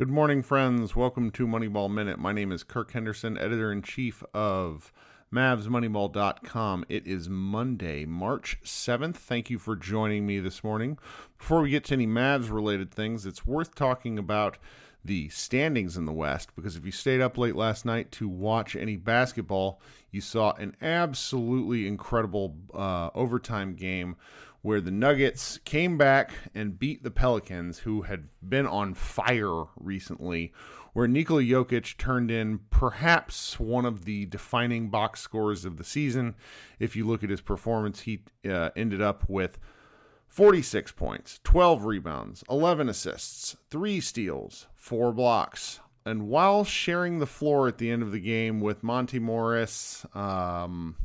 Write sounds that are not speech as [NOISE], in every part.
Good morning, friends. Welcome to Moneyball Minute. My name is Kirk Henderson, editor in chief of MavsMoneyball.com. It is Monday, March 7th. Thank you for joining me this morning. Before we get to any Mavs related things, it's worth talking about the standings in the West because if you stayed up late last night to watch any basketball, you saw an absolutely incredible uh, overtime game where the Nuggets came back and beat the Pelicans, who had been on fire recently, where Nikola Jokic turned in perhaps one of the defining box scores of the season. If you look at his performance, he uh, ended up with 46 points, 12 rebounds, 11 assists, 3 steals, 4 blocks. And while sharing the floor at the end of the game with Monte Morris, um,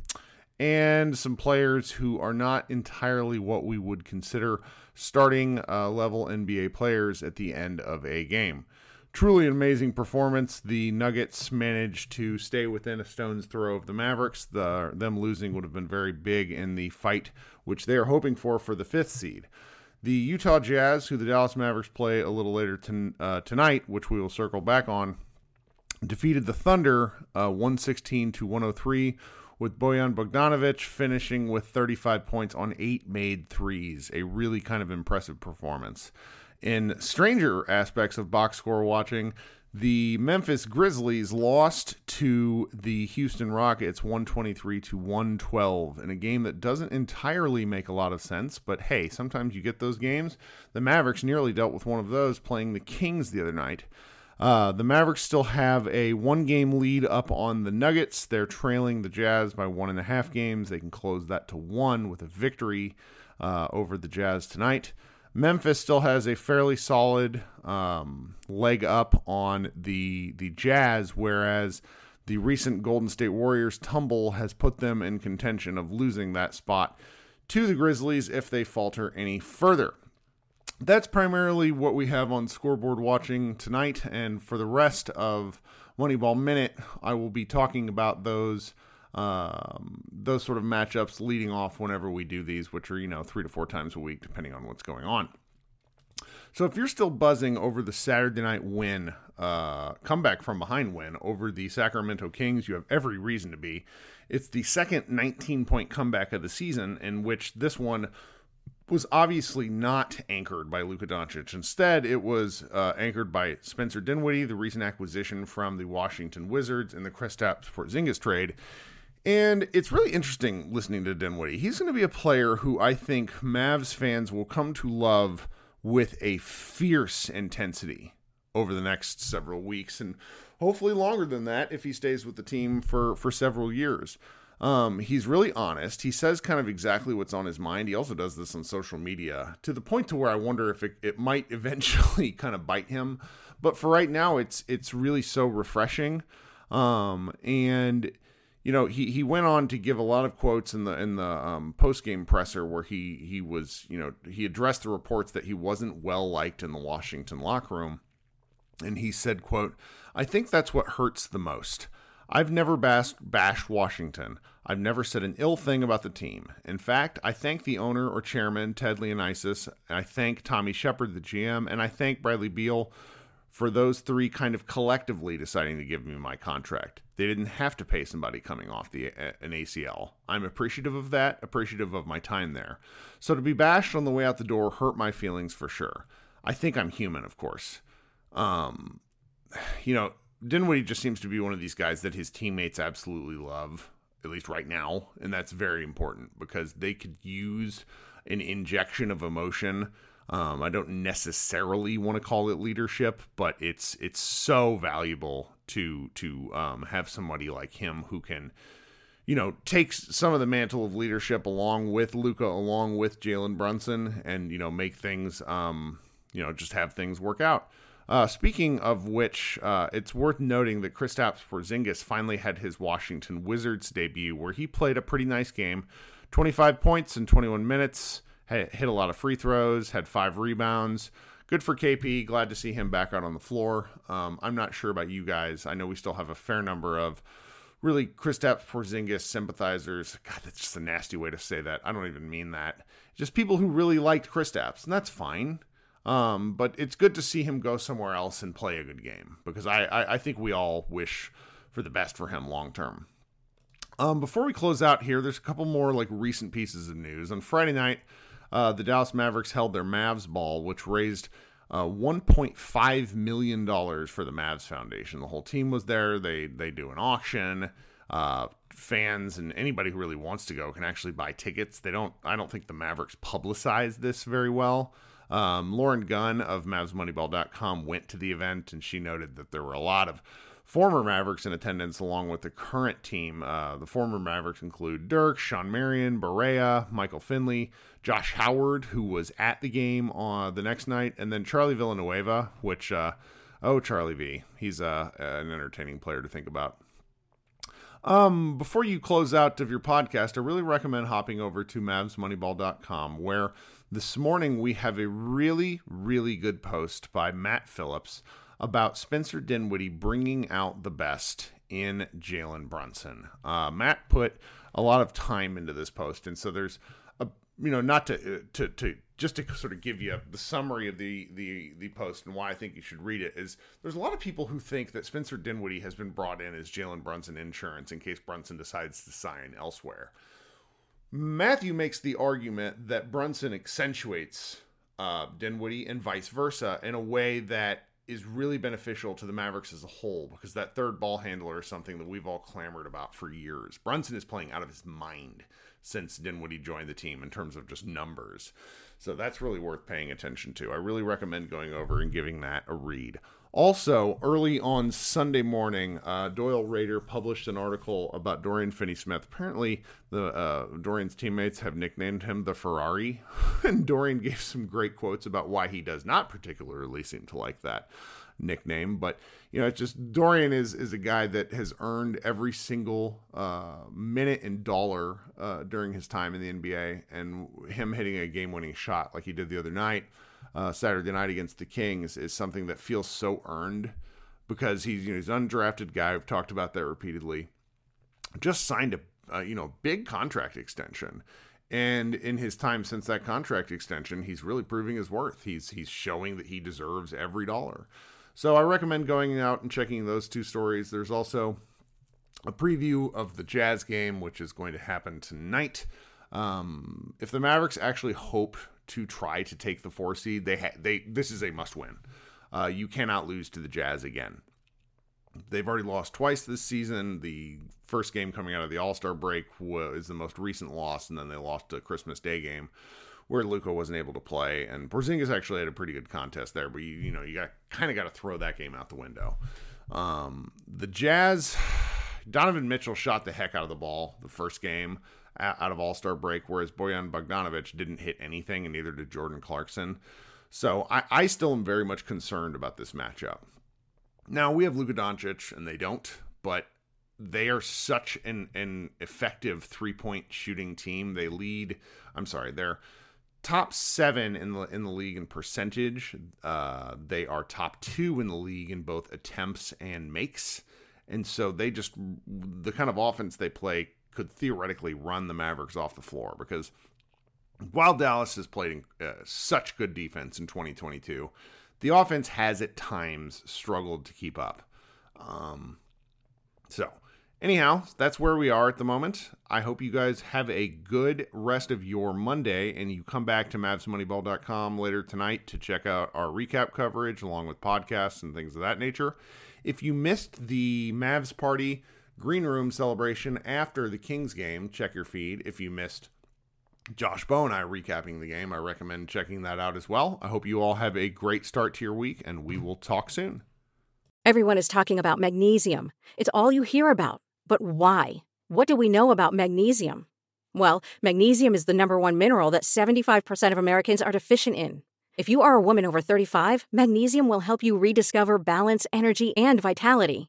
and some players who are not entirely what we would consider starting uh, level NBA players at the end of a game. Truly an amazing performance. The Nuggets managed to stay within a stone's throw of the Mavericks. The, them losing would have been very big in the fight, which they are hoping for for the fifth seed. The Utah Jazz, who the Dallas Mavericks play a little later uh, tonight, which we will circle back on, defeated the Thunder uh, 116 to 103 with Bojan Bogdanovic finishing with 35 points on eight made threes. A really kind of impressive performance. In stranger aspects of box score watching, the Memphis Grizzlies lost to the Houston Rockets 123 to 112 in a game that doesn't entirely make a lot of sense, but hey, sometimes you get those games. The Mavericks nearly dealt with one of those playing the Kings the other night. Uh, the Mavericks still have a one game lead up on the Nuggets. They're trailing the Jazz by one and a half games. They can close that to one with a victory uh, over the Jazz tonight. Memphis still has a fairly solid um, leg up on the the Jazz, whereas the recent Golden State Warriors tumble has put them in contention of losing that spot to the Grizzlies if they falter any further that's primarily what we have on scoreboard watching tonight. And for the rest of Moneyball Minute, I will be talking about those um, those sort of matchups leading off whenever we do these, which are you know three to four times a week, depending on what's going on. So if you're still buzzing over the Saturday night win, uh, comeback from behind win over the Sacramento Kings, you have every reason to be. It's the second 19 point comeback of the season, in which this one was obviously not anchored by Luka Doncic. Instead, it was uh, anchored by Spencer Dinwiddie, the recent acquisition from the Washington Wizards in the Kristaps Porzingis trade. And it's really interesting listening to Dinwiddie. He's going to be a player who I think Mavs fans will come to love with a fierce intensity over the next several weeks and hopefully longer than that if he stays with the team for for several years. Um, he's really honest. He says kind of exactly what's on his mind. He also does this on social media to the point to where I wonder if it, it might [LAUGHS] eventually kind of bite him. But for right now, it's it's really so refreshing. Um, and you know, he, he went on to give a lot of quotes in the in the um, post game presser where he he was you know he addressed the reports that he wasn't well liked in the Washington locker room, and he said, "quote I think that's what hurts the most." I've never bashed, bashed Washington. I've never said an ill thing about the team. In fact, I thank the owner or chairman, Ted Leonsis. And I thank Tommy Sheppard, the GM, and I thank Bradley Beal for those three kind of collectively deciding to give me my contract. They didn't have to pay somebody coming off the an ACL. I'm appreciative of that, appreciative of my time there. So to be bashed on the way out the door hurt my feelings for sure. I think I'm human, of course. Um, [SIGHS] you know, Dinwiddie just seems to be one of these guys that his teammates absolutely love, at least right now, and that's very important because they could use an injection of emotion. Um, I don't necessarily want to call it leadership, but it's it's so valuable to to um, have somebody like him who can, you know, takes some of the mantle of leadership along with Luka, along with Jalen Brunson, and you know make things, um, you know, just have things work out. Uh, speaking of which, uh, it's worth noting that Kristaps Porzingis finally had his Washington Wizards debut, where he played a pretty nice game, 25 points in 21 minutes, hit a lot of free throws, had five rebounds. Good for KP. Glad to see him back out on the floor. Um, I'm not sure about you guys. I know we still have a fair number of really Kristaps Porzingis sympathizers. God, that's just a nasty way to say that. I don't even mean that. Just people who really liked Kristaps, and that's fine. Um, but it's good to see him go somewhere else and play a good game because I, I, I think we all wish for the best for him long term. Um, before we close out here, there's a couple more like recent pieces of news. On Friday night, uh, the Dallas Mavericks held their Mavs ball, which raised uh, 1.5 million dollars for the Mavs Foundation. The whole team was there. They they do an auction. Uh, fans and anybody who really wants to go can actually buy tickets. They don't. I don't think the Mavericks publicize this very well. Um, Lauren Gunn of MavsMoneyball.com went to the event and she noted that there were a lot of former Mavericks in attendance along with the current team. Uh, the former Mavericks include Dirk, Shawn Marion, Barea, Michael Finley, Josh Howard, who was at the game on the next night, and then Charlie Villanueva, which, uh, oh, Charlie V. He's uh, an entertaining player to think about. Um, before you close out of your podcast, I really recommend hopping over to MavsMoneyball.com, where this morning we have a really, really good post by Matt Phillips about Spencer Dinwiddie bringing out the best in Jalen Brunson. Uh, Matt put a lot of time into this post, and so there's a you know not to to to just to sort of give you the summary of the the the post and why I think you should read it is there's a lot of people who think that Spencer Dinwiddie has been brought in as Jalen Brunson insurance in case Brunson decides to sign elsewhere. Matthew makes the argument that Brunson accentuates uh, Dinwiddie and vice versa in a way that is really beneficial to the Mavericks as a whole because that third ball handler is something that we've all clamored about for years. Brunson is playing out of his mind since Dinwiddie joined the team in terms of just numbers. So that's really worth paying attention to. I really recommend going over and giving that a read. Also, early on Sunday morning, uh, Doyle Rader published an article about Dorian Finney-Smith. Apparently, the uh, Dorian's teammates have nicknamed him the Ferrari, [LAUGHS] and Dorian gave some great quotes about why he does not particularly seem to like that nickname. But you know, it's just Dorian is is a guy that has earned every single uh, minute and dollar uh, during his time in the NBA, and him hitting a game-winning shot like he did the other night uh, Saturday night against the Kings is something that feels so earned because he's you know he's an undrafted guy. We've talked about that repeatedly. Just signed a, a you know big contract extension, and in his time since that contract extension, he's really proving his worth. He's he's showing that he deserves every dollar. So I recommend going out and checking those two stories. There's also a preview of the Jazz game, which is going to happen tonight. Um, if the Mavericks actually hope to try to take the four seed. They ha- they this is a must win. Uh, you cannot lose to the Jazz again. They've already lost twice this season. The first game coming out of the All Star break was the most recent loss, and then they lost a Christmas Day game where Luka wasn't able to play. And Porzingis actually had a pretty good contest there, but you you know you got kind of got to throw that game out the window. Um, the Jazz, [SIGHS] Donovan Mitchell shot the heck out of the ball the first game out of All Star break, whereas Bojan Bogdanovic didn't hit anything, and neither did Jordan Clarkson. So I, I still am very much concerned about this matchup. Now we have Luka Doncic, and they don't, but they are such an an effective three point shooting team. They lead. I'm sorry, they're top seven in the in the league in percentage. Uh, they are top two in the league in both attempts and makes, and so they just the kind of offense they play could theoretically run the Mavericks off the floor because while Dallas has played uh, such good defense in 2022, the offense has at times struggled to keep up. Um, so Anyhow, that's where we are at the moment. I hope you guys have a good rest of your Monday and you come back to MavsMoneyball.com later tonight to check out our recap coverage along with podcasts and things of that nature. If you missed the Mavs party green room celebration after the Kings game, check your feed. If you missed Josh Bowe and I recapping the game, I recommend checking that out as well. I hope you all have a great start to your week and we will talk soon. Everyone is talking about magnesium. It's all you hear about. But why? What do we know about magnesium? Well, magnesium is the number one mineral that 75% of Americans are deficient in. If you are a woman over 35, magnesium will help you rediscover balance, energy, and vitality.